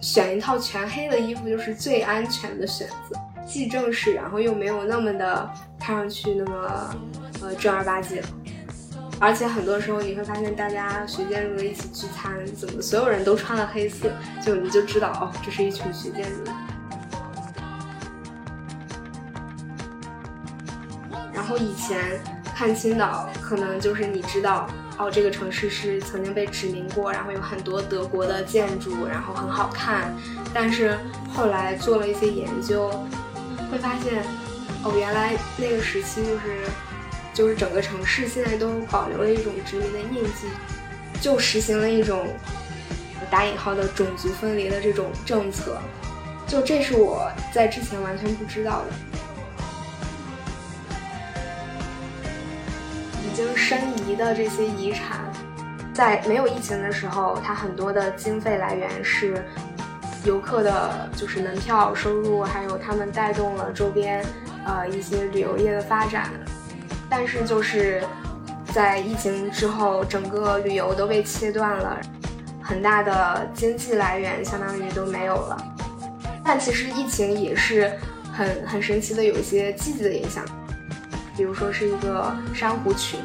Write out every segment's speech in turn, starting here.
选一套全黑的衣服就是最安全的选择，既正式，然后又没有那么的看上去那么呃正儿八经。而且很多时候你会发现，大家学建筑的一起聚餐，怎么所有人都穿了黑色，就你就知道哦，这是一群学建筑。然后以前看青岛，可能就是你知道。哦，这个城市是曾经被殖民过，然后有很多德国的建筑，然后很好看。但是后来做了一些研究，会发现，哦，原来那个时期就是，就是整个城市现在都保留了一种殖民的印记，就实行了一种打引号的种族分离的这种政策。就这是我在之前完全不知道的。经申遗的这些遗产，在没有疫情的时候，它很多的经费来源是游客的，就是门票收入，还有他们带动了周边呃一些旅游业的发展。但是就是在疫情之后，整个旅游都被切断了，很大的经济来源相当于都没有了。但其实疫情也是很很神奇的，有一些积极的影响。比如说是一个珊瑚群，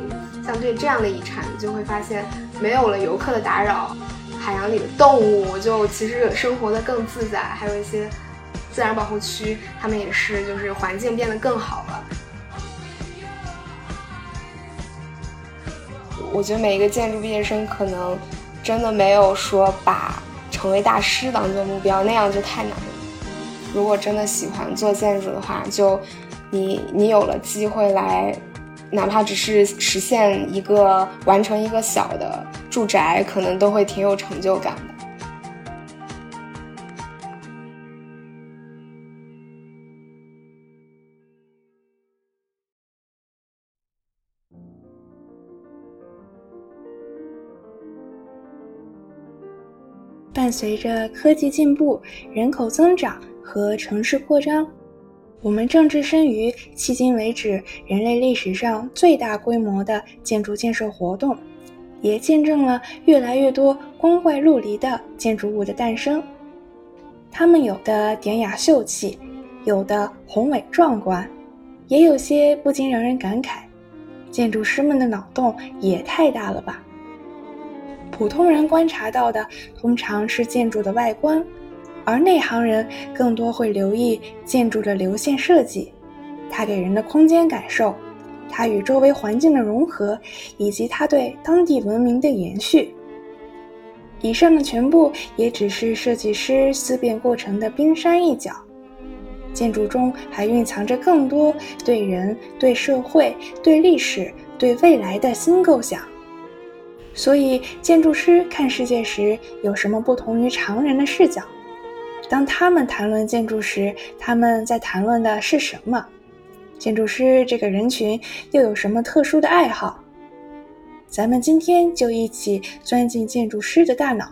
像对这样的遗产，就会发现没有了游客的打扰，海洋里的动物就其实生活的更自在，还有一些自然保护区，他们也是就是环境变得更好了。我觉得每一个建筑毕业生可能真的没有说把成为大师当做目标，那样就太难了。如果真的喜欢做建筑的话，就。你你有了机会来，哪怕只是实现一个完成一个小的住宅，可能都会挺有成就感的。伴随着科技进步、人口增长和城市扩张。我们正置身于迄今为止人类历史上最大规模的建筑建设活动，也见证了越来越多光怪陆离的建筑物的诞生。它们有的典雅秀气，有的宏伟壮观，也有些不禁让人感慨：建筑师们的脑洞也太大了吧！普通人观察到的通常是建筑的外观。而内行人更多会留意建筑的流线设计，它给人的空间感受，它与周围环境的融合，以及它对当地文明的延续。以上的全部也只是设计师思辨过程的冰山一角，建筑中还蕴藏着更多对人、对社会、对历史、对未来的新构想。所以，建筑师看世界时有什么不同于常人的视角？当他们谈论建筑时，他们在谈论的是什么？建筑师这个人群又有什么特殊的爱好？咱们今天就一起钻进建筑师的大脑。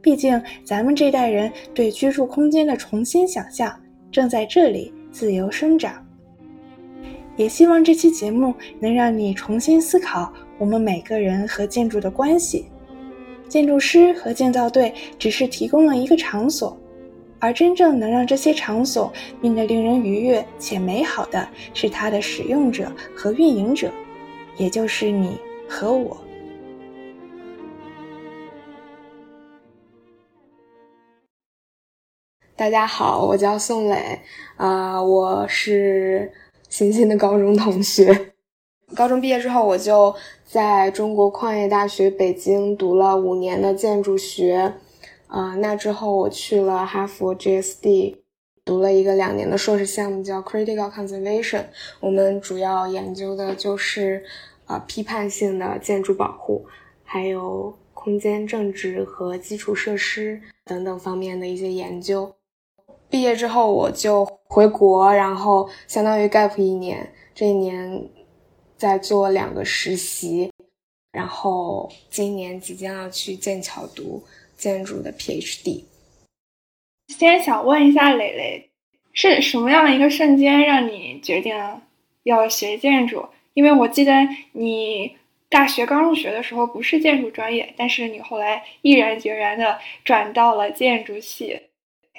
毕竟，咱们这代人对居住空间的重新想象正在这里自由生长。也希望这期节目能让你重新思考我们每个人和建筑的关系。建筑师和建造队只是提供了一个场所。而真正能让这些场所变得令人愉悦且美好的是它的使用者和运营者，也就是你和我。大家好，我叫宋磊，啊，我是欣欣的高中同学。高中毕业之后，我就在中国矿业大学北京读了五年的建筑学。啊，那之后我去了哈佛 GSD，读了一个两年的硕士项目，叫 Critical Conservation。我们主要研究的就是啊批判性的建筑保护，还有空间政治和基础设施等等方面的一些研究。毕业之后我就回国，然后相当于 gap 一年，这一年在做两个实习，然后今年即将要去剑桥读。建筑的 PhD。先想问一下磊磊，是什么样的一个瞬间让你决定要学建筑？因为我记得你大学刚入学的时候不是建筑专业，但是你后来毅然决然的转到了建筑系，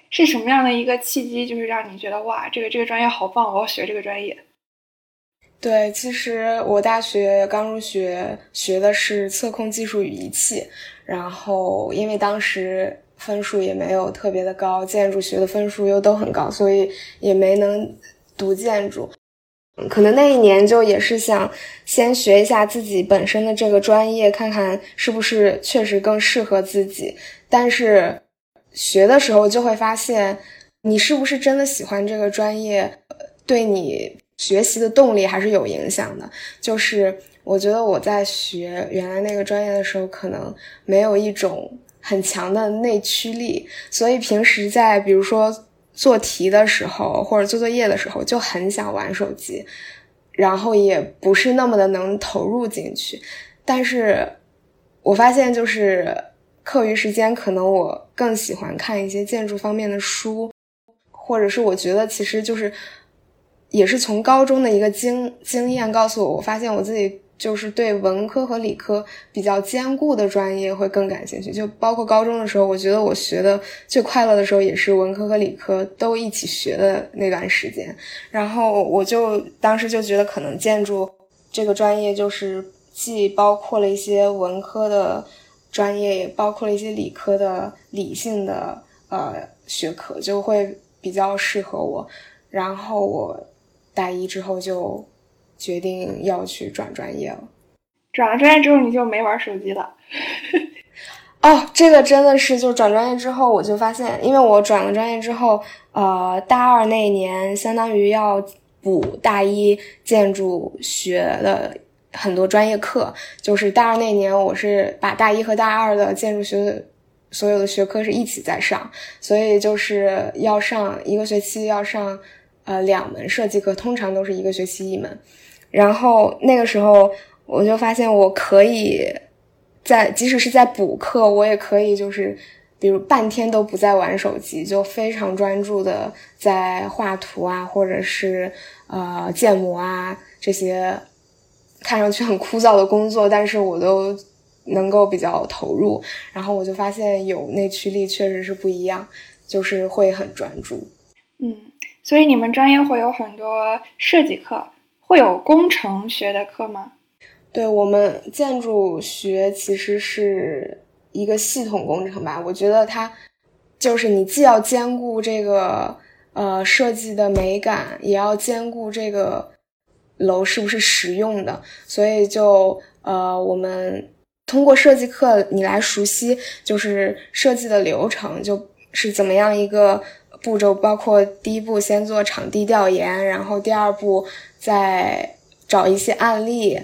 是什么样的一个契机，就是让你觉得哇，这个这个专业好棒，我要学这个专业？对，其实我大学刚入学学的是测控技术与仪器，然后因为当时分数也没有特别的高，建筑学的分数又都很高，所以也没能读建筑。可能那一年就也是想先学一下自己本身的这个专业，看看是不是确实更适合自己。但是学的时候就会发现，你是不是真的喜欢这个专业，对你学习的动力还是有影响的。就是我觉得我在学原来那个专业的时候，可能没有一种很强的内驱力，所以平时在比如说。做题的时候或者做作业的时候就很想玩手机，然后也不是那么的能投入进去。但是我发现，就是课余时间，可能我更喜欢看一些建筑方面的书，或者是我觉得，其实就是也是从高中的一个经经验告诉我，我发现我自己。就是对文科和理科比较兼顾的专业会更感兴趣，就包括高中的时候，我觉得我学的最快乐的时候也是文科和理科都一起学的那段时间。然后我就当时就觉得，可能建筑这个专业就是既包括了一些文科的专业，也包括了一些理科的理性的呃学科，就会比较适合我。然后我大一之后就。决定要去转专业了，转了专业之后你就没玩手机了。哦，这个真的是，就转专业之后我就发现，因为我转了专业之后，呃，大二那一年相当于要补大一建筑学的很多专业课，就是大二那年我是把大一和大二的建筑学所有的学科是一起在上，所以就是要上一个学期要上呃两门设计课，通常都是一个学期一门。然后那个时候，我就发现我可以在即使是在补课，我也可以就是，比如半天都不在玩手机，就非常专注的在画图啊，或者是呃建模啊这些看上去很枯燥的工作，但是我都能够比较投入。然后我就发现有内驱力确实是不一样，就是会很专注。嗯，所以你们专业会有很多设计课。会有工程学的课吗？对我们建筑学其实是一个系统工程吧。我觉得它就是你既要兼顾这个呃设计的美感，也要兼顾这个楼是不是实用的。所以就呃我们通过设计课，你来熟悉就是设计的流程，就是怎么样一个步骤，包括第一步先做场地调研，然后第二步。再找一些案例。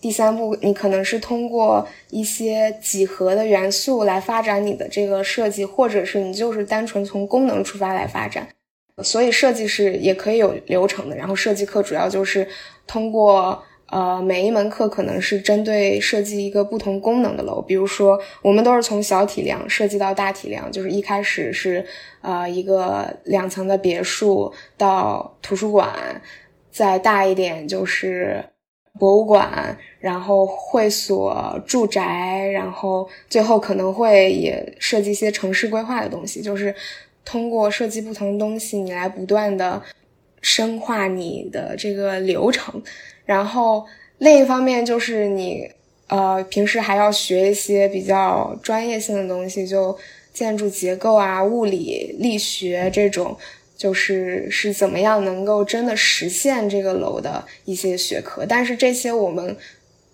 第三步，你可能是通过一些几何的元素来发展你的这个设计，或者是你就是单纯从功能出发来发展。所以设计是也可以有流程的。然后设计课主要就是通过呃每一门课可能是针对设计一个不同功能的楼，比如说我们都是从小体量设计到大体量，就是一开始是呃一个两层的别墅到图书馆。再大一点就是博物馆，然后会所、住宅，然后最后可能会也设计一些城市规划的东西。就是通过设计不同的东西，你来不断的深化你的这个流程。然后另一方面就是你呃平时还要学一些比较专业性的东西，就建筑结构啊、物理、力学这种。就是是怎么样能够真的实现这个楼的一些学科，但是这些我们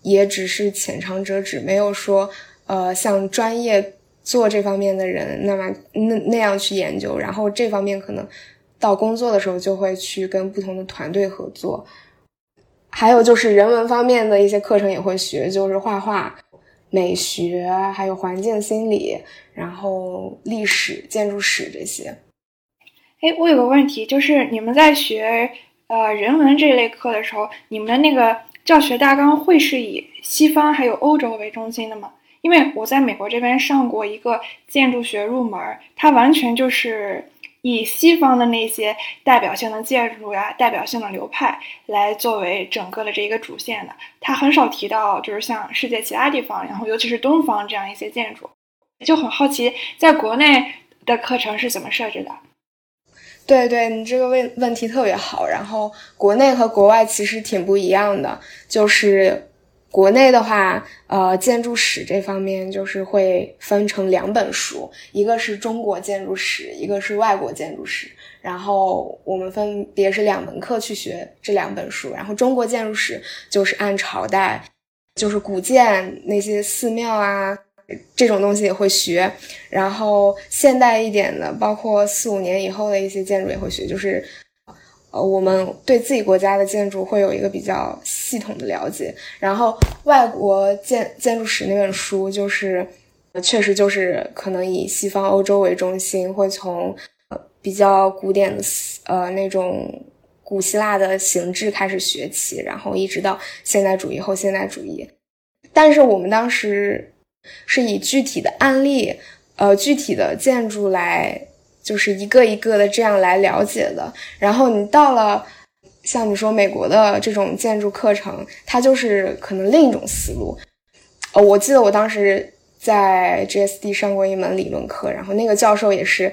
也只是浅尝辄止，没有说呃像专业做这方面的人那么那那样去研究。然后这方面可能到工作的时候就会去跟不同的团队合作。还有就是人文方面的一些课程也会学，就是画画、美学，还有环境心理，然后历史、建筑史这些。哎，我有个问题，就是你们在学呃人文这类课的时候，你们的那个教学大纲会是以西方还有欧洲为中心的吗？因为我在美国这边上过一个建筑学入门，它完全就是以西方的那些代表性的建筑呀、代表性的流派来作为整个的这一个主线的，他很少提到就是像世界其他地方，然后尤其是东方这样一些建筑，就很好奇，在国内的课程是怎么设置的？对对，你这个问问题特别好。然后国内和国外其实挺不一样的，就是。国内的话，呃，建筑史这方面就是会分成两本书，一个是中国建筑史，一个是外国建筑史。然后我们分别是两门课去学这两本书。然后中国建筑史就是按朝代，就是古建那些寺庙啊这种东西也会学。然后现代一点的，包括四五年以后的一些建筑也会学，就是。呃，我们对自己国家的建筑会有一个比较系统的了解，然后外国建建筑史那本书就是，确实就是可能以西方欧洲为中心，会从呃比较古典的呃那种古希腊的形制开始学起，然后一直到现代主义后现代主义。但是我们当时是以具体的案例，呃具体的建筑来。就是一个一个的这样来了解的，然后你到了像你说美国的这种建筑课程，它就是可能另一种思路。呃，我记得我当时在 GSD 上过一门理论课，然后那个教授也是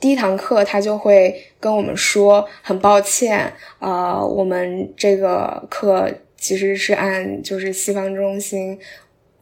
第一堂课他就会跟我们说，很抱歉，呃，我们这个课其实是按就是西方中心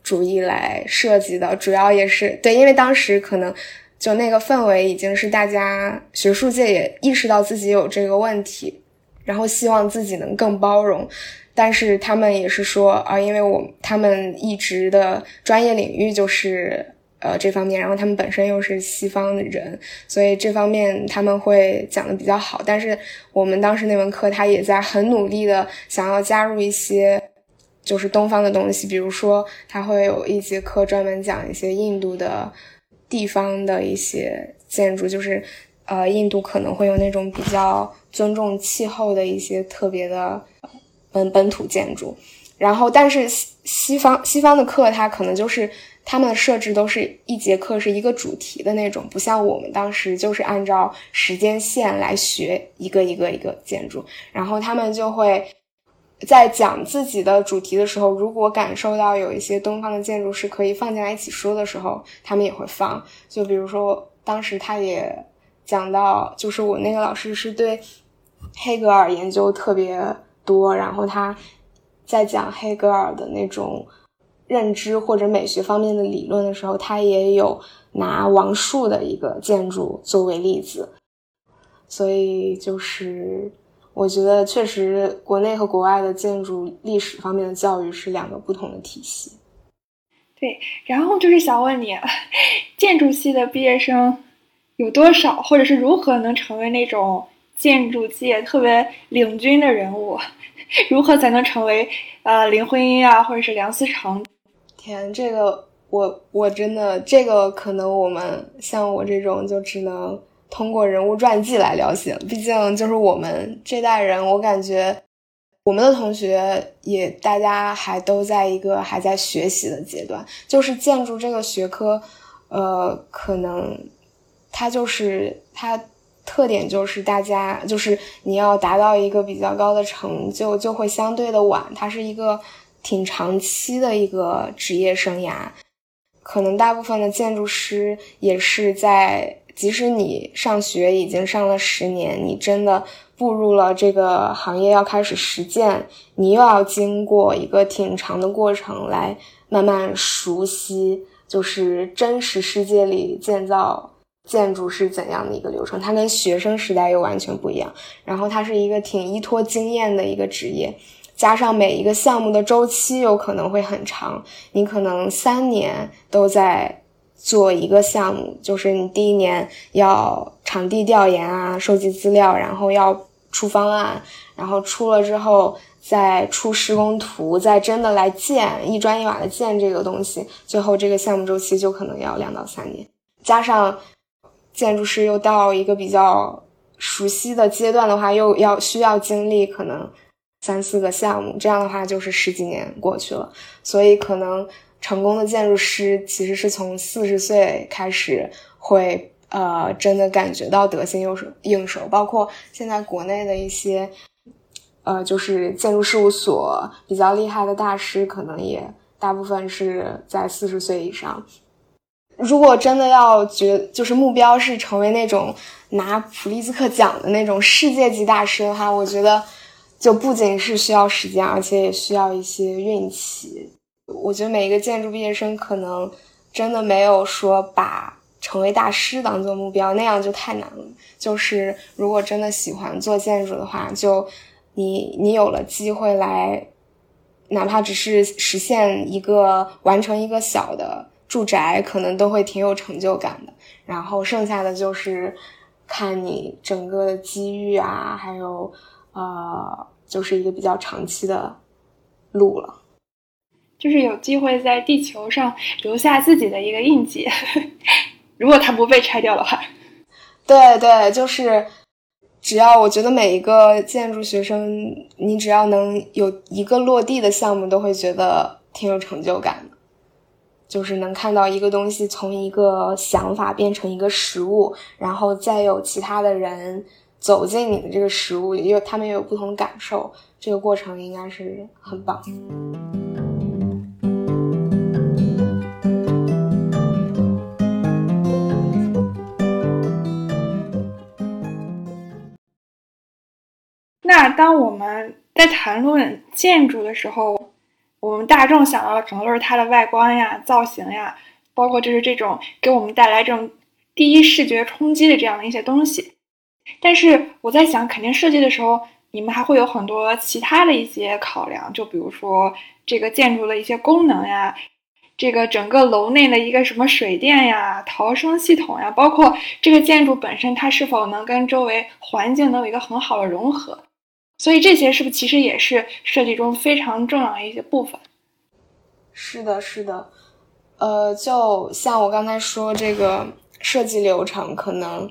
主义来设计的，主要也是对，因为当时可能。就那个氛围已经是大家学术界也意识到自己有这个问题，然后希望自己能更包容，但是他们也是说啊，因为我他们一直的专业领域就是呃这方面，然后他们本身又是西方人，所以这方面他们会讲的比较好。但是我们当时那门课，他也在很努力的想要加入一些就是东方的东西，比如说他会有一节课专门讲一些印度的。地方的一些建筑，就是呃，印度可能会有那种比较尊重气候的一些特别的本本土建筑。然后，但是西西方西方的课，它可能就是他们的设置都是一节课是一个主题的那种，不像我们当时就是按照时间线来学一个一个一个建筑，然后他们就会。在讲自己的主题的时候，如果感受到有一些东方的建筑是可以放进来一起说的时候，他们也会放。就比如说，当时他也讲到，就是我那个老师是对黑格尔研究特别多，然后他在讲黑格尔的那种认知或者美学方面的理论的时候，他也有拿王树的一个建筑作为例子，所以就是。我觉得确实，国内和国外的建筑历史方面的教育是两个不同的体系。对，然后就是想问你，建筑系的毕业生有多少，或者是如何能成为那种建筑界特别领军的人物？如何才能成为呃林徽因啊，或者是梁思成？天，这个我我真的这个可能我们像我这种就只能。通过人物传记来了解，毕竟就是我们这代人，我感觉我们的同学也大家还都在一个还在学习的阶段。就是建筑这个学科，呃，可能它就是它特点就是大家就是你要达到一个比较高的成就，就会相对的晚。它是一个挺长期的一个职业生涯，可能大部分的建筑师也是在。即使你上学已经上了十年，你真的步入了这个行业要开始实践，你又要经过一个挺长的过程来慢慢熟悉，就是真实世界里建造建筑是怎样的一个流程。它跟学生时代又完全不一样，然后它是一个挺依托经验的一个职业，加上每一个项目的周期有可能会很长，你可能三年都在。做一个项目，就是你第一年要场地调研啊，收集资料，然后要出方案，然后出了之后再出施工图，再真的来建一砖一瓦的建这个东西，最后这个项目周期就可能要两到三年。加上建筑师又到一个比较熟悉的阶段的话，又要需要经历可能三四个项目，这样的话就是十几年过去了，所以可能。成功的建筑师其实是从四十岁开始会呃，真的感觉到得心应手应手。包括现在国内的一些，呃，就是建筑事务所比较厉害的大师，可能也大部分是在四十岁以上。如果真的要觉，就是目标是成为那种拿普利兹克奖的那种世界级大师的话，我觉得就不仅是需要时间，而且也需要一些运气。我觉得每一个建筑毕业生可能真的没有说把成为大师当做目标，那样就太难了。就是如果真的喜欢做建筑的话，就你你有了机会来，哪怕只是实现一个完成一个小的。住宅可能都会挺有成就感的，然后剩下的就是看你整个的机遇啊，还有呃，就是一个比较长期的路了。就是有机会在地球上留下自己的一个印记，如果它不被拆掉的话。对对，就是只要我觉得每一个建筑学生，你只要能有一个落地的项目，都会觉得挺有成就感的。就是能看到一个东西从一个想法变成一个实物，然后再有其他的人走进你的这个实物里，因为他们也有不同感受，这个过程应该是很棒。那当我们在谈论建筑的时候，我们大众想到的可能都是它的外观呀、造型呀，包括就是这种给我们带来这种第一视觉冲击的这样的一些东西。但是我在想，肯定设计的时候，你们还会有很多其他的一些考量，就比如说这个建筑的一些功能呀，这个整个楼内的一个什么水电呀、逃生系统呀，包括这个建筑本身它是否能跟周围环境能有一个很好的融合。所以这些是不是其实也是设计中非常重要的一些部分？是的，是的，呃，就像我刚才说，这个设计流程可能，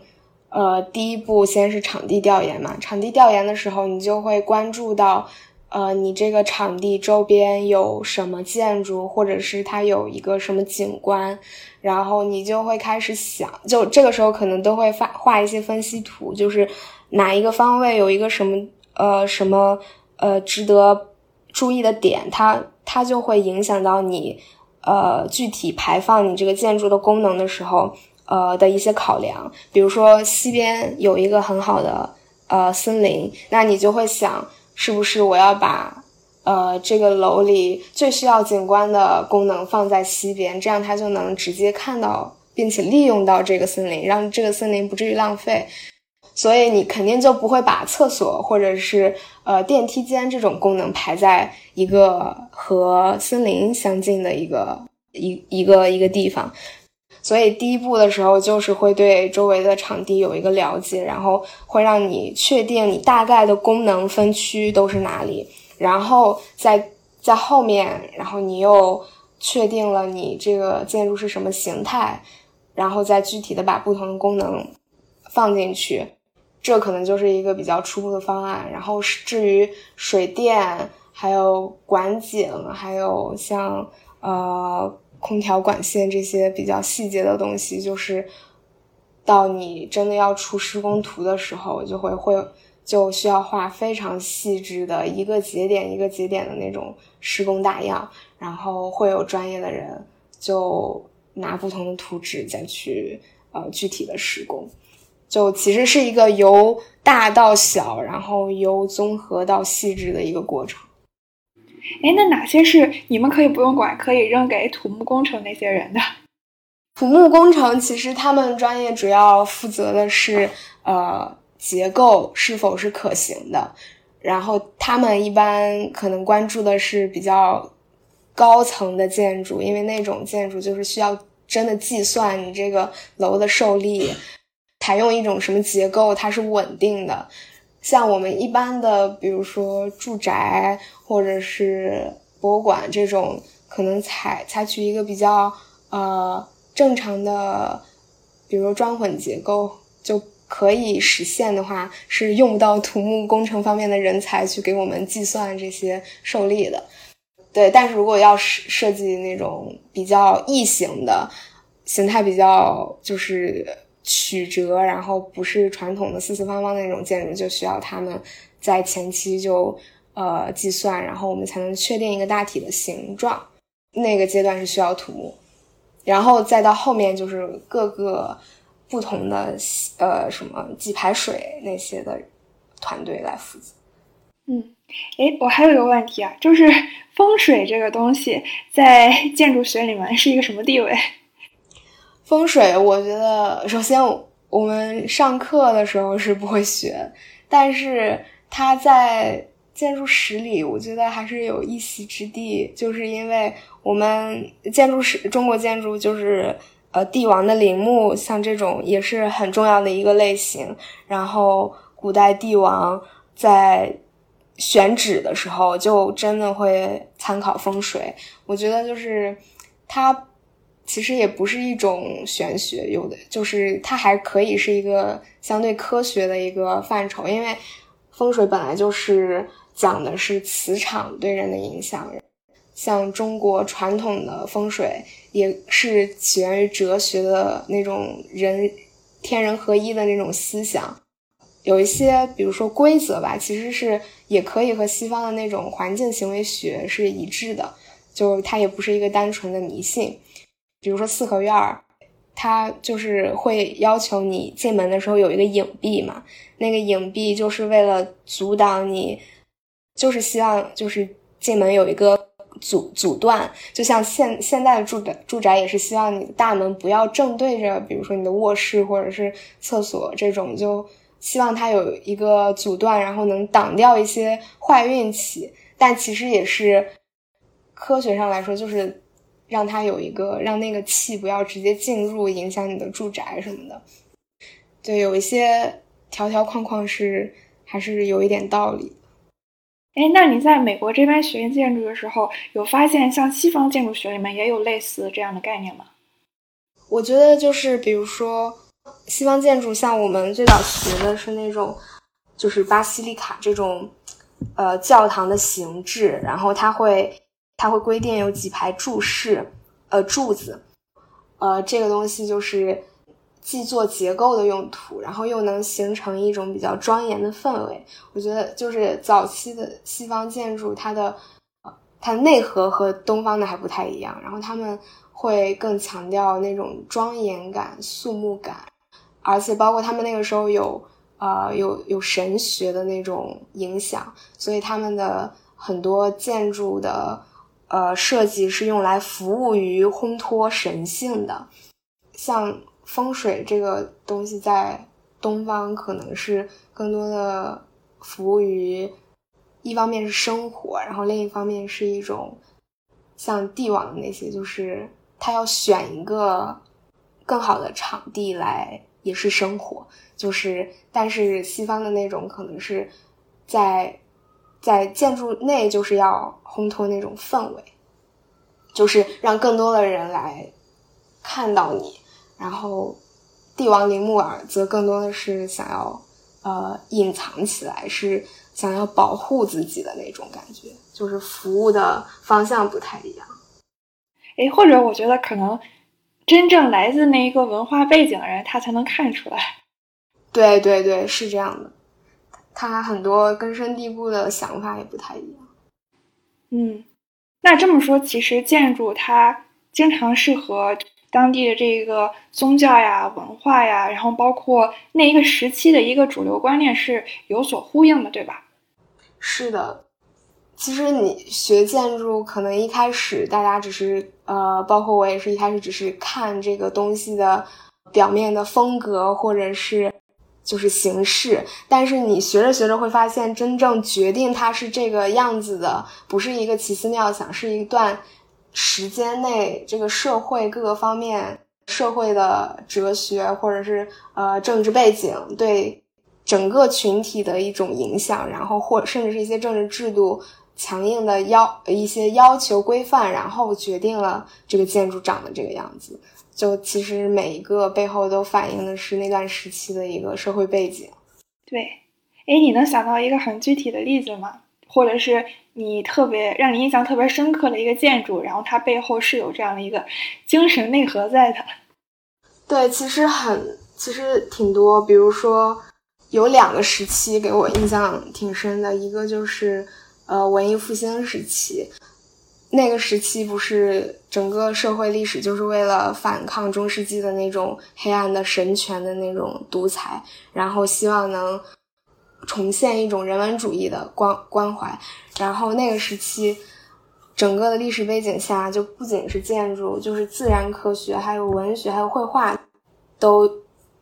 呃，第一步先是场地调研嘛。场地调研的时候，你就会关注到，呃，你这个场地周边有什么建筑，或者是它有一个什么景观，然后你就会开始想，就这个时候可能都会发画一些分析图，就是哪一个方位有一个什么。呃，什么呃值得注意的点，它它就会影响到你呃具体排放你这个建筑的功能的时候，呃的一些考量。比如说西边有一个很好的呃森林，那你就会想，是不是我要把呃这个楼里最需要景观的功能放在西边，这样它就能直接看到并且利用到这个森林，让这个森林不至于浪费。所以你肯定就不会把厕所或者是呃电梯间这种功能排在一个和森林相近的一个一一个一个地方。所以第一步的时候就是会对周围的场地有一个了解，然后会让你确定你大概的功能分区都是哪里，然后在在后面，然后你又确定了你这个建筑是什么形态，然后再具体的把不同的功能放进去。这可能就是一个比较初步的方案，然后至于水电、还有管井、还有像呃空调管线这些比较细节的东西，就是到你真的要出施工图的时候，就会会就需要画非常细致的一个节点一个节点的那种施工大样，然后会有专业的人就拿不同的图纸再去呃具体的施工。就其实是一个由大到小，然后由综合到细致的一个过程。哎，那哪些是你们可以不用管，可以扔给土木工程那些人的？土木工程其实他们专业主要负责的是呃结构是否是可行的，然后他们一般可能关注的是比较高层的建筑，因为那种建筑就是需要真的计算你这个楼的受力。采用一种什么结构，它是稳定的。像我们一般的，比如说住宅或者是博物馆这种，可能采采取一个比较呃正常的，比如说砖混结构就可以实现的话，是用不到土木工程方面的人才去给我们计算这些受力的。对，但是如果要设设计那种比较异形的形态，比较就是。曲折，然后不是传统的四四方方的那种建筑，就需要他们在前期就呃计算，然后我们才能确定一个大体的形状。那个阶段是需要土木，然后再到后面就是各个不同的呃什么计排水那些的团队来负责。嗯，哎，我还有一个问题啊，就是风水这个东西在建筑学里面是一个什么地位？风水，我觉得首先我们上课的时候是不会学，但是它在建筑史里，我觉得还是有一席之地，就是因为我们建筑史，中国建筑就是呃帝王的陵墓，像这种也是很重要的一个类型。然后古代帝王在选址的时候，就真的会参考风水。我觉得就是它。其实也不是一种玄学，有的就是它还可以是一个相对科学的一个范畴，因为风水本来就是讲的是磁场对人的影响。像中国传统的风水也是起源于哲学的那种人天人合一的那种思想，有一些比如说规则吧，其实是也可以和西方的那种环境行为学是一致的，就它也不是一个单纯的迷信。比如说四合院，它就是会要求你进门的时候有一个影壁嘛，那个影壁就是为了阻挡你，就是希望就是进门有一个阻阻断，就像现现在的住宅住宅也是希望你的大门不要正对着，比如说你的卧室或者是厕所这种，就希望它有一个阻断，然后能挡掉一些坏运气。但其实也是科学上来说，就是。让它有一个让那个气不要直接进入，影响你的住宅什么的。对，有一些条条框框是还是有一点道理。哎，那你在美国这边学建筑的时候，有发现像西方建筑学里面也有类似这样的概念吗？我觉得就是比如说西方建筑，像我们最早学的是那种就是巴西利卡这种呃教堂的形制，然后它会。它会规定有几排柱式，呃，柱子，呃，这个东西就是既做结构的用途，然后又能形成一种比较庄严的氛围。我觉得就是早期的西方建筑，它的它的内核和东方的还不太一样，然后他们会更强调那种庄严感、肃穆感，而且包括他们那个时候有呃有有神学的那种影响，所以他们的很多建筑的。呃，设计是用来服务于烘托神性的，像风水这个东西，在东方可能是更多的服务于，一方面是生活，然后另一方面是一种像帝王的那些，就是他要选一个更好的场地来，也是生活，就是但是西方的那种可能是在。在建筑内就是要烘托那种氛围，就是让更多的人来看到你。然后帝王陵墓尔则更多的是想要呃隐藏起来，是想要保护自己的那种感觉，就是服务的方向不太一样。哎，或者我觉得可能真正来自那一个文化背景的人，他才能看出来。对对对，是这样的。他很多根深蒂固的想法也不太一样。嗯，那这么说，其实建筑它经常是和当地的这个宗教呀、文化呀，然后包括那一个时期的一个主流观念是有所呼应的，对吧？是的。其实你学建筑，可能一开始大家只是呃，包括我也是一开始只是看这个东西的表面的风格，或者是。就是形式，但是你学着学着会发现，真正决定它是这个样子的，不是一个奇思妙想，是一段时间内这个社会各个方面、社会的哲学或者是呃政治背景对整个群体的一种影响，然后或甚至是一些政治制度强硬的要一些要求规范，然后决定了这个建筑长得这个样子。就其实每一个背后都反映的是那段时期的一个社会背景。对，哎，你能想到一个很具体的例子吗？或者是你特别让你印象特别深刻的一个建筑，然后它背后是有这样的一个精神内核在的？对，其实很其实挺多，比如说有两个时期给我印象挺深的，一个就是呃文艺复兴时期，那个时期不是整个社会历史就是为了反抗中世纪的那种黑暗的神权的那种独裁，然后希望能重现一种人文主义的关关怀，然后那个时期。整个的历史背景下，就不仅是建筑，就是自然科学，还有文学，还有绘画，都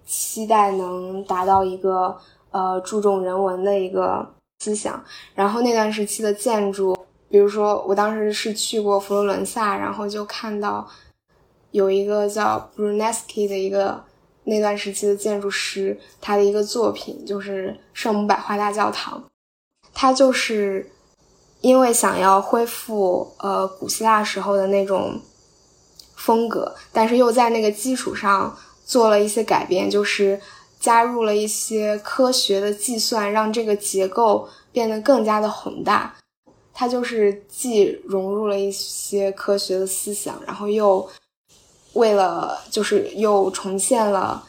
期待能达到一个呃注重人文的一个思想。然后那段时期的建筑，比如说我当时是去过佛罗伦萨，然后就看到有一个叫 Brunelleschi 的一个那段时期的建筑师，他的一个作品就是圣母百花大教堂，他就是。因为想要恢复呃古希腊时候的那种风格，但是又在那个基础上做了一些改变，就是加入了一些科学的计算，让这个结构变得更加的宏大。它就是既融入了一些科学的思想，然后又为了就是又重现了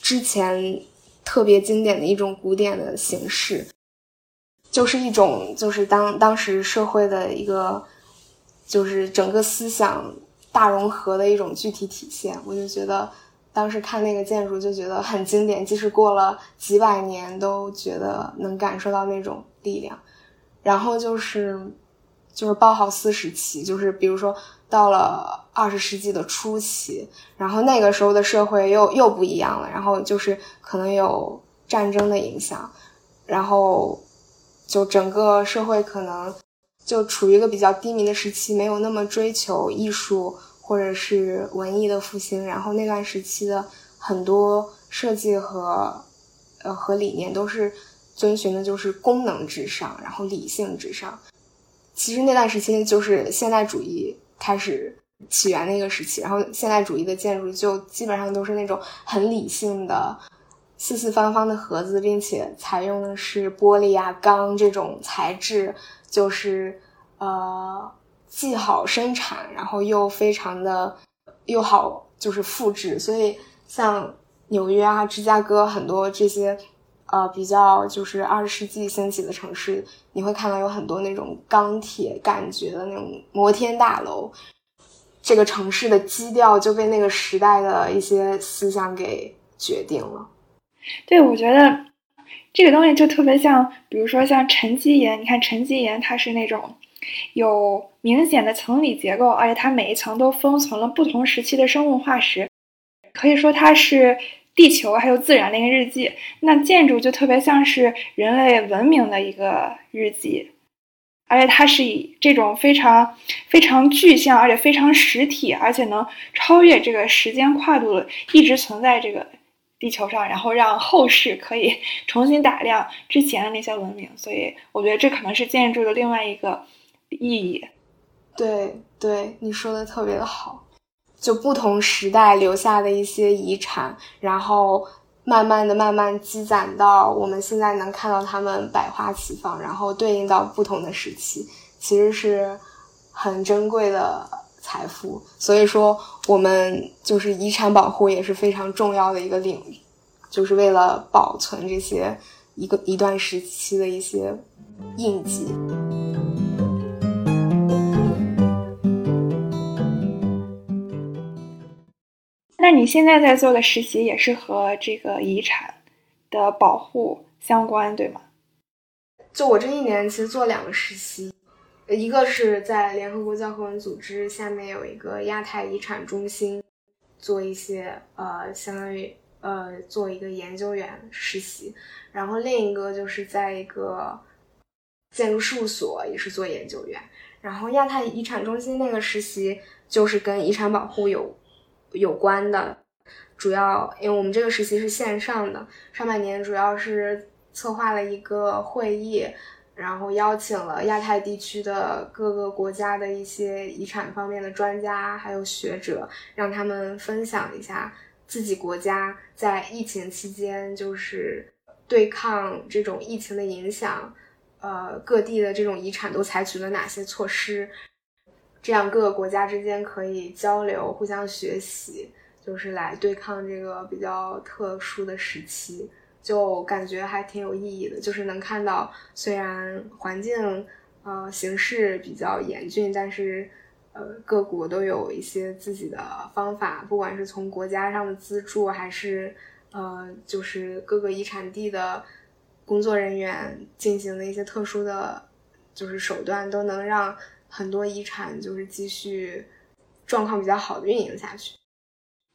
之前特别经典的一种古典的形式。就是一种，就是当当时社会的一个，就是整个思想大融合的一种具体体现。我就觉得当时看那个建筑就觉得很经典，即使过了几百年，都觉得能感受到那种力量。然后就是就是包豪斯时期，就是比如说到了二十世纪的初期，然后那个时候的社会又又不一样了。然后就是可能有战争的影响，然后。就整个社会可能就处于一个比较低迷的时期，没有那么追求艺术或者是文艺的复兴。然后那段时期的很多设计和呃和理念都是遵循的就是功能至上，然后理性至上。其实那段时期就是现代主义开始起源的一个时期，然后现代主义的建筑就基本上都是那种很理性的。四四方方的盒子，并且采用的是玻璃啊、钢这种材质，就是呃既好生产，然后又非常的又好就是复制。所以像纽约啊、芝加哥很多这些呃比较就是二十世纪兴起的城市，你会看到有很多那种钢铁感觉的那种摩天大楼。这个城市的基调就被那个时代的一些思想给决定了。对，我觉得这个东西就特别像，比如说像沉积岩，你看沉积岩它是那种有明显的层理结构，而且它每一层都封存了不同时期的生物化石，可以说它是地球还有自然的一个日记。那建筑就特别像是人类文明的一个日记，而且它是以这种非常非常具象，而且非常实体，而且能超越这个时间跨度的，一直存在这个。地球上，然后让后世可以 重新打量之前的那些文明，所以我觉得这可能是建筑的另外一个意义。对对，你说的特别的好，就不同时代留下的一些遗产，然后慢慢的、慢慢积攒到我们现在能看到它们百花齐放，然后对应到不同的时期，其实是很珍贵的。财富，所以说我们就是遗产保护也是非常重要的一个领域，就是为了保存这些一个一段时期的一些印记。那你现在在做的实习也是和这个遗产的保护相关，对吗？就我这一年其实做两个实习。一个是在联合国教科文组织下面有一个亚太遗产中心，做一些呃，相当于呃，做一个研究员实习。然后另一个就是在一个建筑事务所，也是做研究员。然后亚太遗产中心那个实习就是跟遗产保护有有关的，主要因为我们这个实习是线上的，上半年主要是策划了一个会议。然后邀请了亚太地区的各个国家的一些遗产方面的专家，还有学者，让他们分享一下自己国家在疫情期间，就是对抗这种疫情的影响，呃，各地的这种遗产都采取了哪些措施，这样各个国家之间可以交流、互相学习，就是来对抗这个比较特殊的时期，就感觉还挺有意义的。就是能看到，虽然环境呃形势比较严峻，但是呃各国都有一些自己的方法，不管是从国家上的资助，还是呃就是各个遗产地的工作人员进行的一些特殊的，就是手段，都能让很多遗产就是继续。状况比较好的运营下去。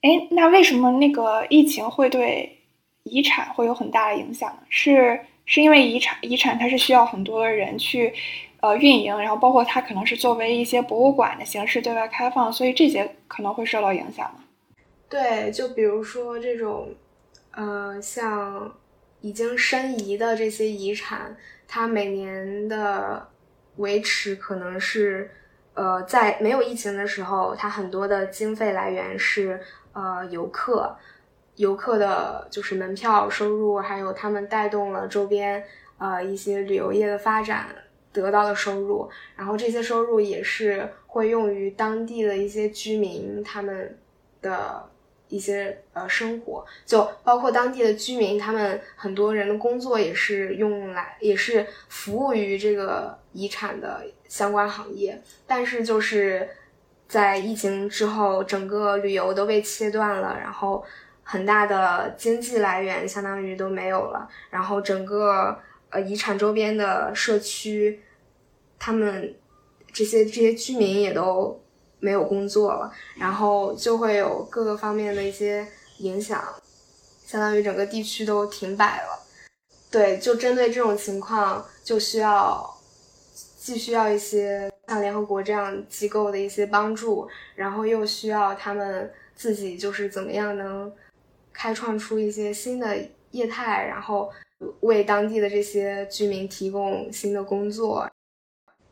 哎，那为什么那个疫情会对遗产会有很大的影响呢？是是因为遗产遗产它是需要很多人去呃运营，然后包括它可能是作为一些博物馆的形式对外开放，所以这些可能会受到影响吗？对，就比如说这种呃像已经申遗的这些遗产，它每年的维持可能是。呃，在没有疫情的时候，它很多的经费来源是呃游客，游客的就是门票收入，还有他们带动了周边呃一些旅游业的发展得到的收入，然后这些收入也是会用于当地的一些居民他们的。一些呃生活，就包括当地的居民，他们很多人的工作也是用来，也是服务于这个遗产的相关行业。但是就是在疫情之后，整个旅游都被切断了，然后很大的经济来源相当于都没有了，然后整个呃遗产周边的社区，他们这些这些居民也都。没有工作了，然后就会有各个方面的一些影响，相当于整个地区都停摆了。对，就针对这种情况，就需要既需要一些像联合国这样机构的一些帮助，然后又需要他们自己就是怎么样能开创出一些新的业态，然后为当地的这些居民提供新的工作。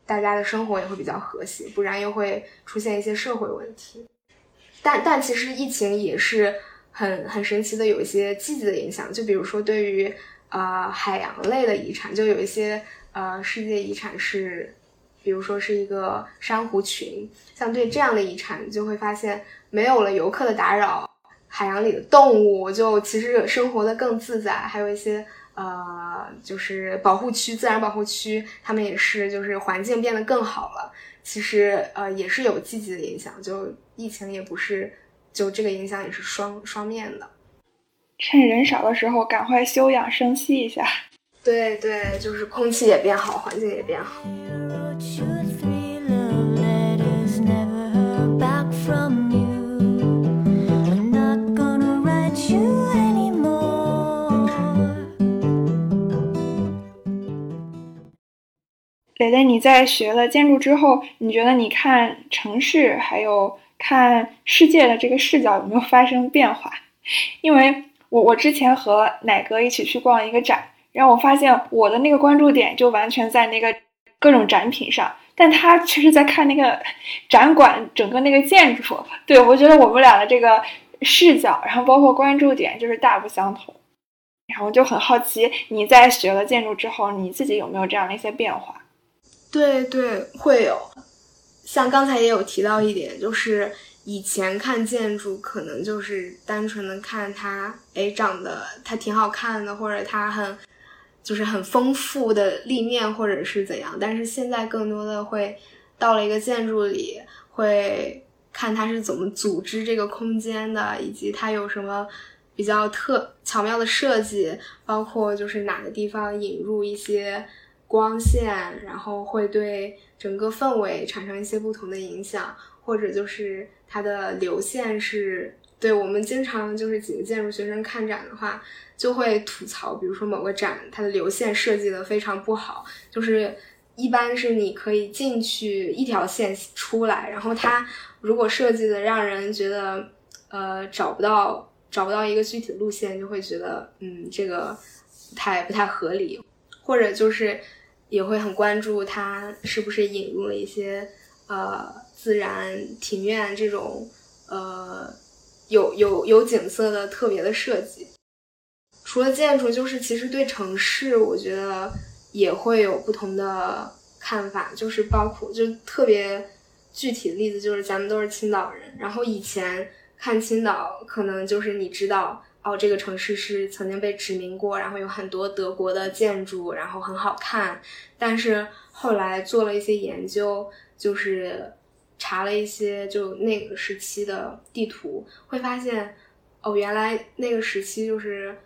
大家的生活也会比较和谐，不然又会出现一些社会问题。但但其实疫情也是很很神奇的，有一些积极的影响。就比如说对于呃海洋类的遗产，就有一些呃世界遗产是，比如说是一个珊瑚群，像对这样的遗产，就会发现没有了游客的打扰，海洋里的动物就其实生活的更自在，还有一些。呃，就是保护区、自然保护区，他们也是，就是环境变得更好了。其实，呃，也是有积极的影响。就疫情也不是，就这个影响也是双双面的。趁人少的时候，赶快休养生息一下。对对，就是空气也变好，环境也变好。蕾蕾，你在学了建筑之后，你觉得你看城市还有看世界的这个视角有没有发生变化？因为我我之前和奶哥一起去逛一个展，然后我发现我的那个关注点就完全在那个各种展品上，但他其实在看那个 展馆整个那个建筑。对我觉得我们俩的这个视角，然后包括关注点就是大不相同。然后就很好奇，你在学了建筑之后，你自己有没有这样的一些变化？对对，会有。像刚才也有提到一点，就是以前看建筑可能就是单纯的看它，哎，长得它挺好看的，或者它很就是很丰富的立面，或者是怎样。但是现在更多的会到了一个建筑里，会看它是怎么组织这个空间的，以及它有什么比较特巧妙的设计，包括就是哪个地方引入一些。光线，然后会对整个氛围产生一些不同的影响，或者就是它的流线是对我们经常就是几个建筑学生看展的话，就会吐槽，比如说某个展它的流线设计的非常不好，就是一般是你可以进去一条线出来，然后它如果设计的让人觉得呃找不到找不到一个具体的路线，就会觉得嗯这个太不太合理，或者就是。也会很关注它是不是引入了一些呃自然庭院这种呃有有有景色的特别的设计。除了建筑，就是其实对城市，我觉得也会有不同的看法。就是包括就特别具体的例子，就是咱们都是青岛人，然后以前看青岛，可能就是你知道哦，这个城市是曾经被殖民过，然后有很多德国的建筑，然后很好看。但是后来做了一些研究，就是查了一些就那个时期的地图，会发现哦，原来那个时期就是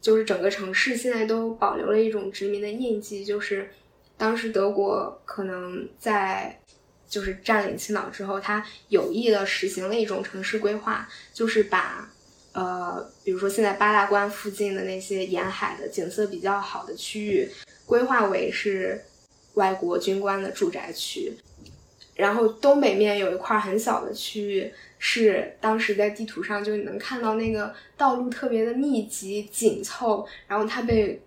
就是整个城市现在都保留了一种殖民的印记，就是当时德国可能在。就是占领青岛之后，他有意的实行了一种城市规划，就是把，呃，比如说现在八大关附近的那些沿海的景色比较好的区域，规划为是外国军官的住宅区，然后东北面有一块很小的区域，是当时在地图上就能看到那个道路特别的密集紧凑，然后它被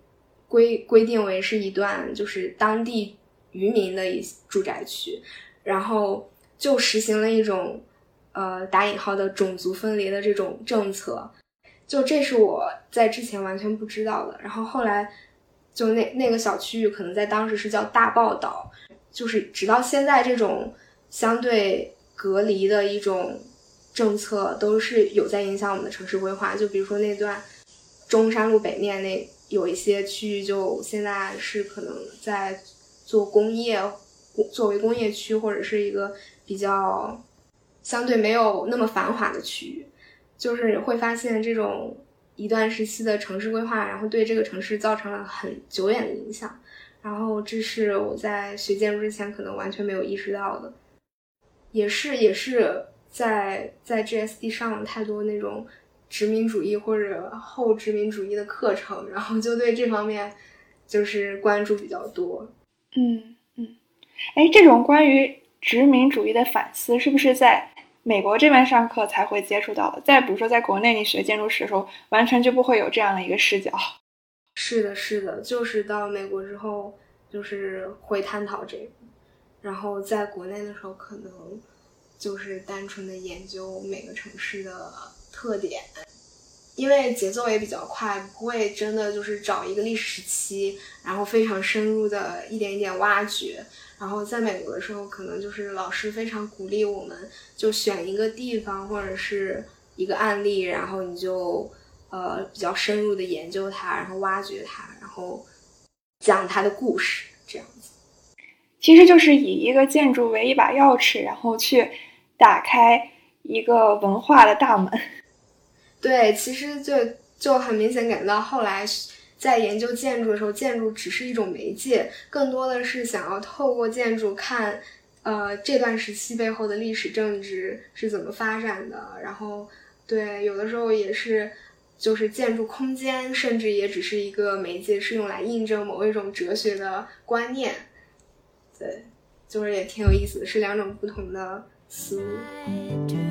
规规定为是一段就是当地渔民的一住宅区。然后就实行了一种，呃，打引号的种族分离的这种政策，就这是我在之前完全不知道的。然后后来，就那那个小区域可能在当时是叫大报岛，就是直到现在这种相对隔离的一种政策都是有在影响我们的城市规划。就比如说那段中山路北面那有一些区域，就现在是可能在做工业。作为工业区或者是一个比较相对没有那么繁华的区域，就是会发现这种一段时期的城市规划，然后对这个城市造成了很久远的影响。然后这是我在学建筑之前可能完全没有意识到的，也是也是在在 GSD 上了太多那种殖民主义或者后殖民主义的课程，然后就对这方面就是关注比较多。嗯嗯。哎，这种关于殖民主义的反思，是不是在美国这边上课才会接触到的？再比如说，在国内你学建筑史的时候，完全就不会有这样的一个视角。是的，是的，就是到美国之后，就是会探讨这个。然后在国内的时候，可能就是单纯的研究每个城市的特点。因为节奏也比较快，不会真的就是找一个历史时期，然后非常深入的一点一点挖掘。然后在美国的时候，可能就是老师非常鼓励我们，就选一个地方或者是一个案例，然后你就呃比较深入的研究它，然后挖掘它，然后讲它的故事，这样子。其实就是以一个建筑为一把钥匙，然后去打开一个文化的大门。对，其实就就很明显感觉到后来在研究建筑的时候，建筑只是一种媒介，更多的是想要透过建筑看，呃，这段时期背后的历史政治是怎么发展的。然后，对，有的时候也是，就是建筑空间，甚至也只是一个媒介，是用来印证某一种哲学的观念。对，就是也挺有意思的，是两种不同的思路。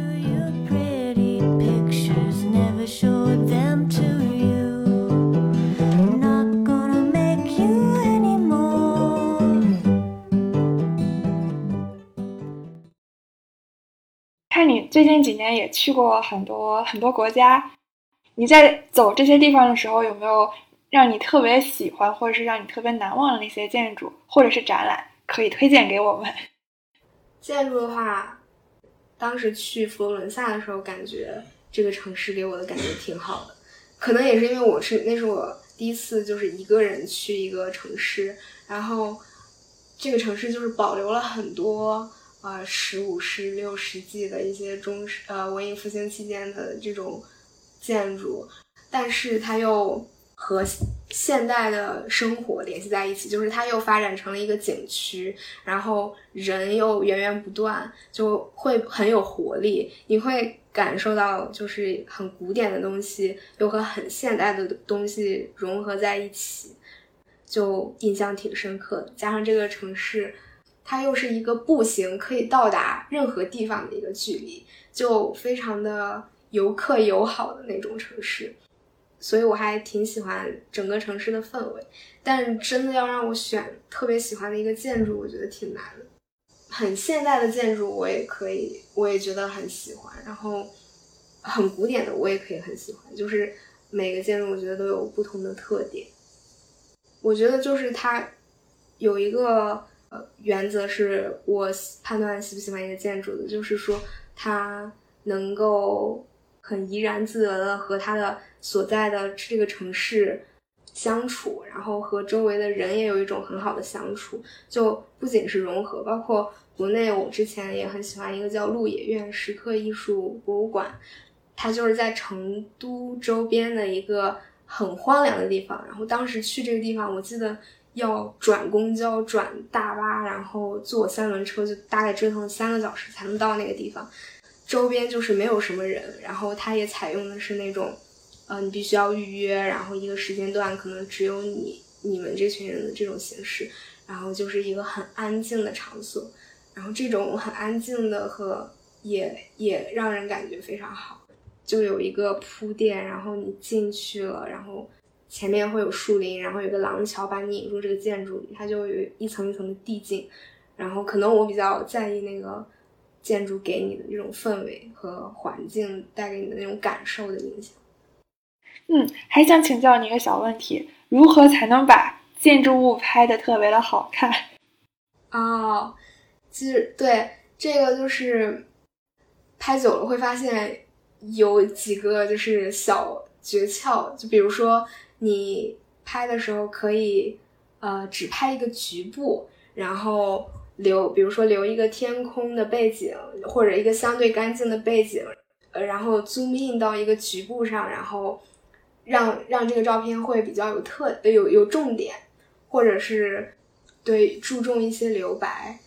最近几年也去过很多很多国家，你在走这些地方的时候，有没有让你特别喜欢或者是让你特别难忘的那些建筑或者是展览，可以推荐给我们？建筑的话，当时去佛罗伦萨的时候，感觉。这个城市给我的感觉挺好的，可能也是因为我是那是我第一次就是一个人去一个城市，然后这个城市就是保留了很多呃十五、十六世纪的一些中呃文艺复兴期间的这种建筑，但是它又和现代的生活联系在一起，就是它又发展成了一个景区，然后人又源源不断，就会很有活力，你会。感受到就是很古典的东西，又和很现代的东西融合在一起，就印象挺深刻的。加上这个城市，它又是一个步行可以到达任何地方的一个距离，就非常的游客友好的那种城市，所以我还挺喜欢整个城市的氛围。但真的要让我选特别喜欢的一个建筑，我觉得挺难的。很现代的建筑我也可以，我也觉得很喜欢。然后很古典的我也可以很喜欢。就是每个建筑我觉得都有不同的特点。我觉得就是它有一个呃原则是我判断喜不喜欢一个建筑的，就是说它能够很怡然自得的和它的所在的这个城市相处，然后和周围的人也有一种很好的相处，就不仅是融合，包括国内我之前也很喜欢一个叫鹿野苑石刻艺术博物馆，它就是在成都周边的一个很荒凉的地方，然后当时去这个地方，我记得。要转公交、转大巴，然后坐三轮车，就大概折腾三个小时才能到那个地方。周边就是没有什么人，然后它也采用的是那种，呃，你必须要预约，然后一个时间段可能只有你、你们这群人的这种形式。然后就是一个很安静的场所，然后这种很安静的和也也让人感觉非常好，就有一个铺垫，然后你进去了，然后。前面会有树林，然后有个廊桥把你引入这个建筑里，它就有一层一层的递进。然后可能我比较在意那个建筑给你的这种氛围和环境带给你的那种感受的影响。嗯，还想请教你一个小问题：如何才能把建筑物拍的特别的好看？哦，其实对这个就是拍久了会发现有几个就是小诀窍，就比如说。你拍的时候可以，呃，只拍一个局部，然后留，比如说留一个天空的背景，或者一个相对干净的背景，呃，然后 zoom 到一个局部上，然后让让这个照片会比较有特有有重点，或者是对注重一些留白。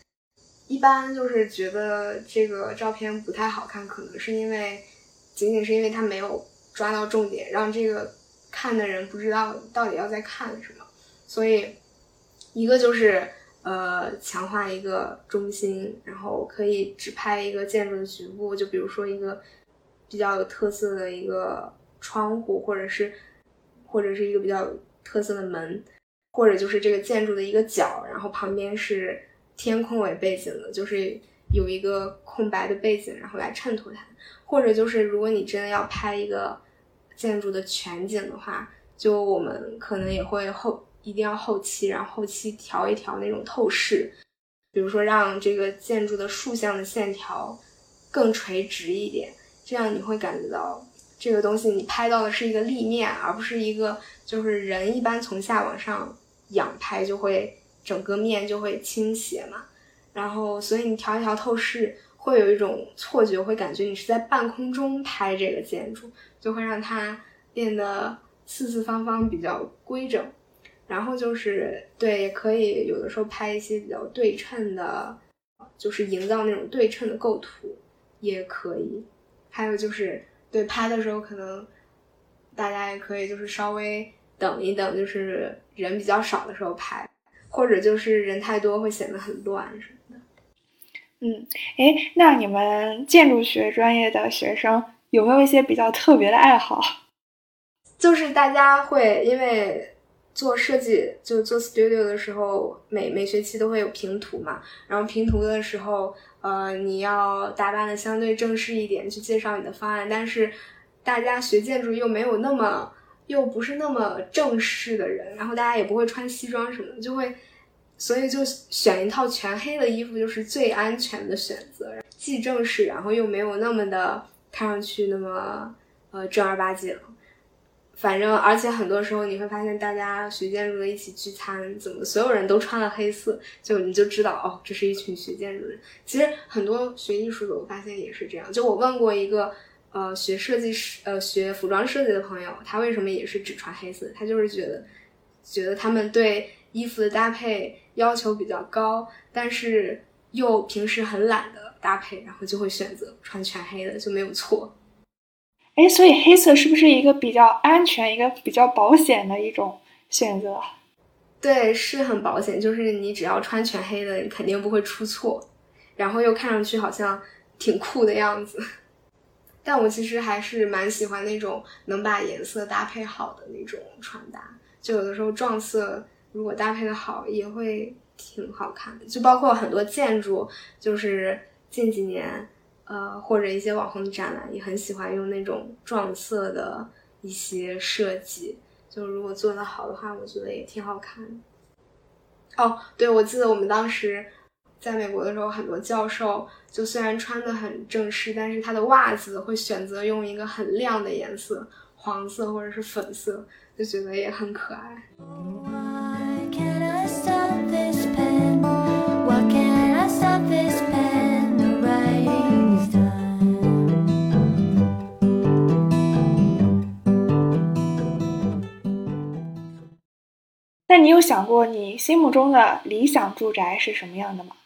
一般就是觉得这个照片不太好看，可能是因为仅仅是因为它没有抓到重点，让这个。看的人不知道到底要在看什么，所以一个就是呃强化一个中心，然后可以只拍一个建筑的局部，就比如说一个比较有特色的一个窗户，或者是或者是一个比较有特色的门，或者就是这个建筑的一个角，然后旁边是天空为背景的，就是有一个空白的背景，然后来衬托它，或者就是如果你真的要拍一个。建筑的全景的话，就我们可能也会后一定要后期，然后后期调一调那种透视，比如说让这个建筑的竖向的线条更垂直一点，这样你会感觉到这个东西你拍到的是一个立面，而不是一个就是人一般从下往上仰拍就会整个面就会倾斜嘛，然后所以你调一调透视。会有一种错觉，会感觉你是在半空中拍这个建筑，就会让它变得四四方方比较规整。然后就是对，也可以有的时候拍一些比较对称的，就是营造那种对称的构图也可以。还有就是对拍的时候，可能大家也可以就是稍微等一等，就是人比较少的时候拍，或者就是人太多会显得很乱什么的。嗯，哎，那你们建筑学专业的学生有没有一些比较特别的爱好？就是大家会因为做设计，就做 studio 的时候，每每学期都会有评图嘛。然后评图的时候，呃，你要打扮的相对正式一点，去介绍你的方案。但是大家学建筑又没有那么，又不是那么正式的人，然后大家也不会穿西装什么的，就会。所以就选一套全黑的衣服，就是最安全的选择，既正式，然后又没有那么的看上去那么呃正儿八经。反正而且很多时候你会发现，大家学建筑的一起聚餐，怎么所有人都穿了黑色，就你就知道哦，这是一群学建筑的人。其实很多学艺术的，我发现也是这样。就我问过一个呃学设计师呃学服装设计的朋友，他为什么也是只穿黑色？他就是觉得觉得他们对衣服的搭配。要求比较高，但是又平时很懒的搭配，然后就会选择穿全黑的，就没有错。哎，所以黑色是不是一个比较安全、一个比较保险的一种选择？对，是很保险，就是你只要穿全黑的，你肯定不会出错，然后又看上去好像挺酷的样子。但我其实还是蛮喜欢那种能把颜色搭配好的那种穿搭，就有的时候撞色。如果搭配的好，也会挺好看的。就包括很多建筑，就是近几年，呃，或者一些网红展览，也很喜欢用那种撞色的一些设计。就如果做的好的话，我觉得也挺好看。哦，对，我记得我们当时在美国的时候，很多教授就虽然穿的很正式，但是他的袜子会选择用一个很亮的颜色，黄色或者是粉色，就觉得也很可爱。那你有想过你心目中的理想住宅是什么样的吗？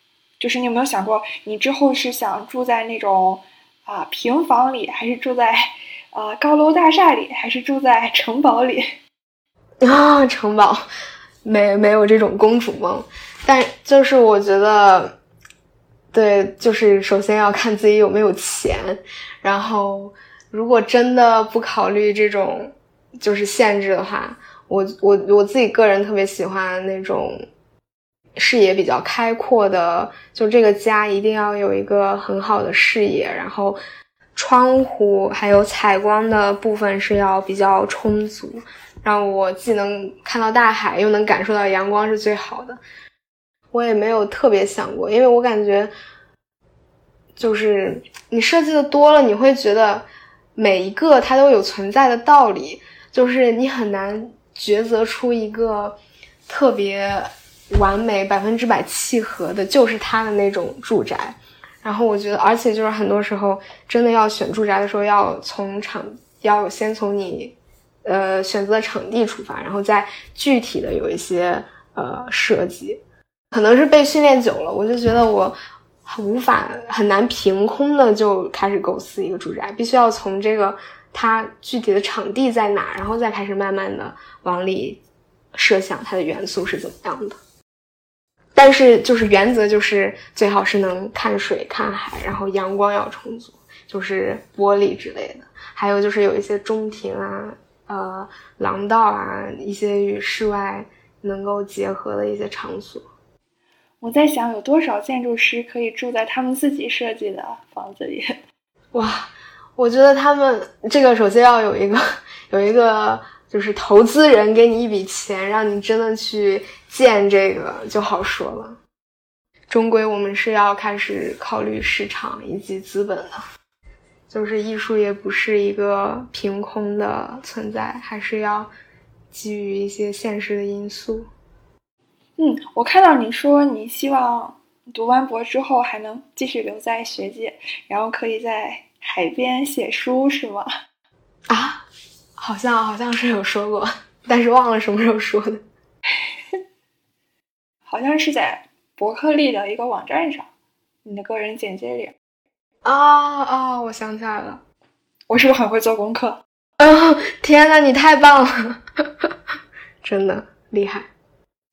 就是你有没有想过，你之后是想住在那种啊平房里，还是住在啊高楼大厦里，还是住在城堡里？啊，城堡，没没有这种公主梦，但就是我觉得，对，就是首先要看自己有没有钱，然后如果真的不考虑这种就是限制的话。我我我自己个人特别喜欢那种视野比较开阔的，就这个家一定要有一个很好的视野，然后窗户还有采光的部分是要比较充足，让我既能看到大海，又能感受到阳光是最好的。我也没有特别想过，因为我感觉就是你设计的多了，你会觉得每一个它都有存在的道理，就是你很难。抉择出一个特别完美、百分之百契合的，就是他的那种住宅。然后我觉得，而且就是很多时候，真的要选住宅的时候，要从场，要先从你呃选择的场地出发，然后再具体的有一些呃设计。可能是被训练久了，我就觉得我无法很难凭空的就开始构思一个住宅，必须要从这个。它具体的场地在哪，然后再开始慢慢的往里设想它的元素是怎么样的。但是就是原则就是最好是能看水看海，然后阳光要充足，就是玻璃之类的。还有就是有一些中庭啊、呃廊道啊，一些与室外能够结合的一些场所。我在想，有多少建筑师可以住在他们自己设计的房子里？哇！我觉得他们这个首先要有一个 有一个就是投资人给你一笔钱，让你真的去建这个就好说了。终归我们是要开始考虑市场以及资本的，就是艺术也不是一个凭空的存在，还是要基于一些现实的因素。嗯，我看到你说你希望读完博之后还能继续留在学界，然后可以在。海边写书是吗？啊，好像好像是有说过，但是忘了什么时候说的。好像是在伯克利的一个网站上，你的个人简介里。啊啊，我想起来了，我是不是很会做功课？啊，天呐，你太棒了，真的厉害。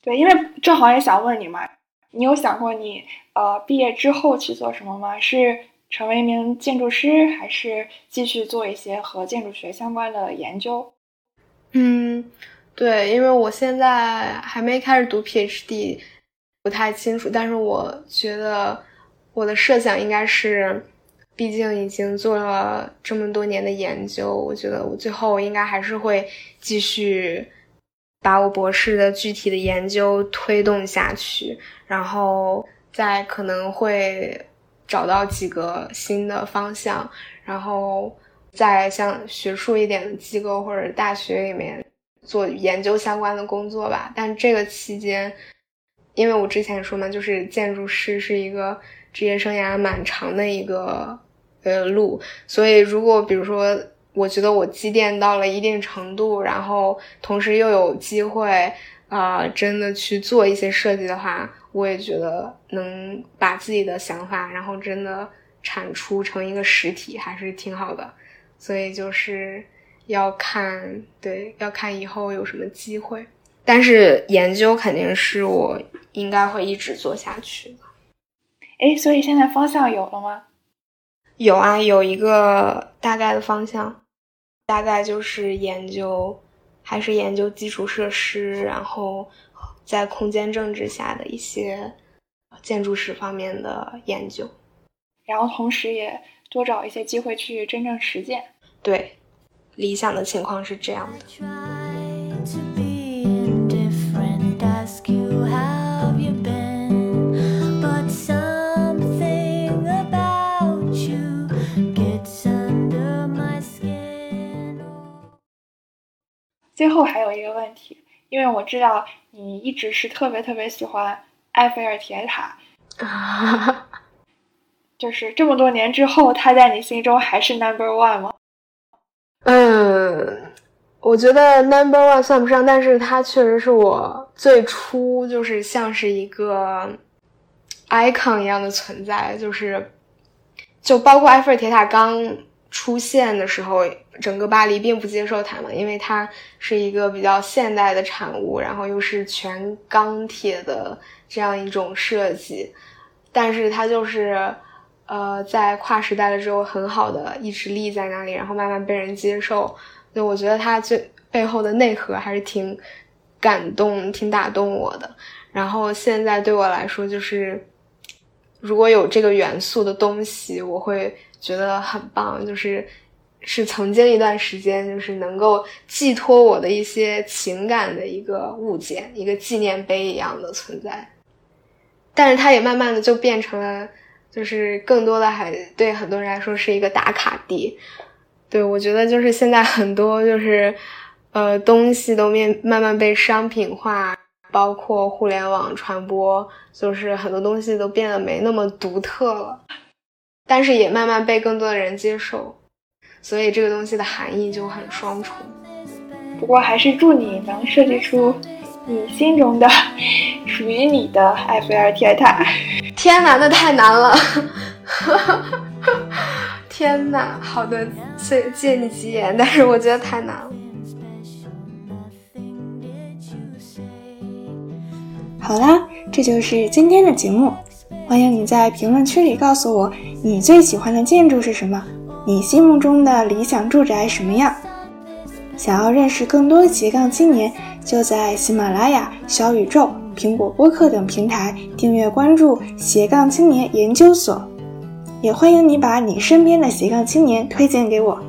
对，因为正好也想问你嘛，你有想过你呃毕业之后去做什么吗？是？成为一名建筑师，还是继续做一些和建筑学相关的研究？嗯，对，因为我现在还没开始读 PhD，不太清楚。但是我觉得我的设想应该是，毕竟已经做了这么多年的研究，我觉得我最后应该还是会继续把我博士的具体的研究推动下去，然后再可能会。找到几个新的方向，然后在像学术一点的机构或者大学里面做研究相关的工作吧。但这个期间，因为我之前说嘛，就是建筑师是一个职业生涯蛮长的一个呃路，所以如果比如说我觉得我积淀到了一定程度，然后同时又有机会啊，真的去做一些设计的话。我也觉得能把自己的想法，然后真的产出成一个实体，还是挺好的。所以就是要看，对，要看以后有什么机会。但是研究肯定是我应该会一直做下去的。哎，所以现在方向有了吗？有啊，有一个大概的方向，大概就是研究，还是研究基础设施，然后。在空间政治下的一些建筑史方面的研究，然后同时也多找一些机会去真正实践。对，理想的情况是这样的。最后还有一个问题，因为我知道。你一直是特别特别喜欢埃菲尔铁塔，就是这么多年之后，它在你心中还是 number one 吗？嗯，我觉得 number one 算不上，但是它确实是我最初就是像是一个 icon 一样的存在，就是就包括埃菲尔铁塔刚。出现的时候，整个巴黎并不接受它嘛，因为它是一个比较现代的产物，然后又是全钢铁的这样一种设计。但是它就是，呃，在跨时代了之后，很好的一直立在那里，然后慢慢被人接受。就我觉得它最背后的内核还是挺感动、挺打动我的。然后现在对我来说，就是如果有这个元素的东西，我会。觉得很棒，就是是曾经一段时间，就是能够寄托我的一些情感的一个物件，一个纪念碑一样的存在。但是它也慢慢的就变成了，就是更多的还对很多人来说是一个打卡地。对我觉得就是现在很多就是呃东西都面慢慢被商品化，包括互联网传播，就是很多东西都变得没那么独特了。但是也慢慢被更多的人接受，所以这个东西的含义就很双重。不过还是祝你能设计出你心中的属于你的埃菲尔铁塔。天哪，那太难了！天哪，好的，借借你吉言，但是我觉得太难了。好啦，这就是今天的节目。欢迎你在评论区里告诉我你最喜欢的建筑是什么，你心目中的理想住宅什么样？想要认识更多斜杠青年，就在喜马拉雅、小宇宙、苹果播客等平台订阅关注斜杠青年研究所。也欢迎你把你身边的斜杠青年推荐给我。